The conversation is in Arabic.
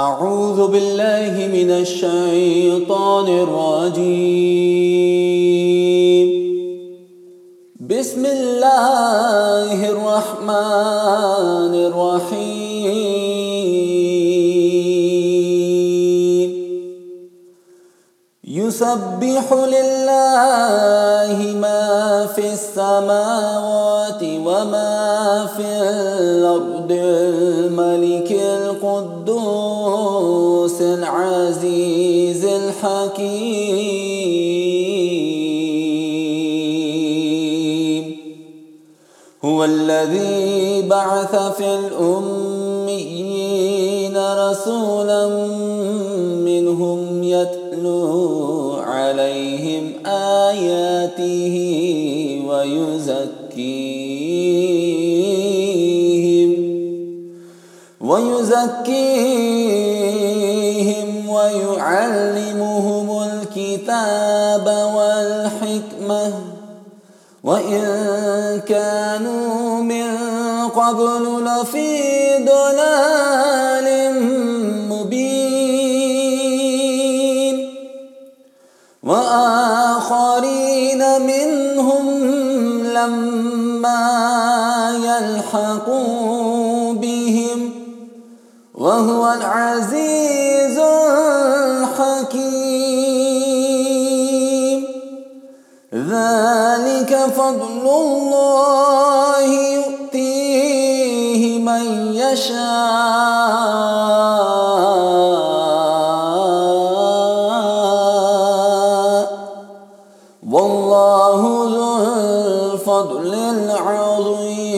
أعوذ بالله من الشيطان الرجيم. بسم الله الرحمن الرحيم. يسبح لله ما في السماوات وما في الأرض الملك العزيز الحكيم. هو الذي بعث في الأميين رسولا منهم يتلو عليهم آياته ويزكيهم. ويزكيهم ويعلمهم الكتاب والحكمة. وإن كانوا من قبل لفي ضلال مبين. وآخرين منهم لما يلحقوا بهم وهو العزيز الحكيم. ذلك فضل الله يؤتيه من يشاء. والله ذو الفضل العظيم.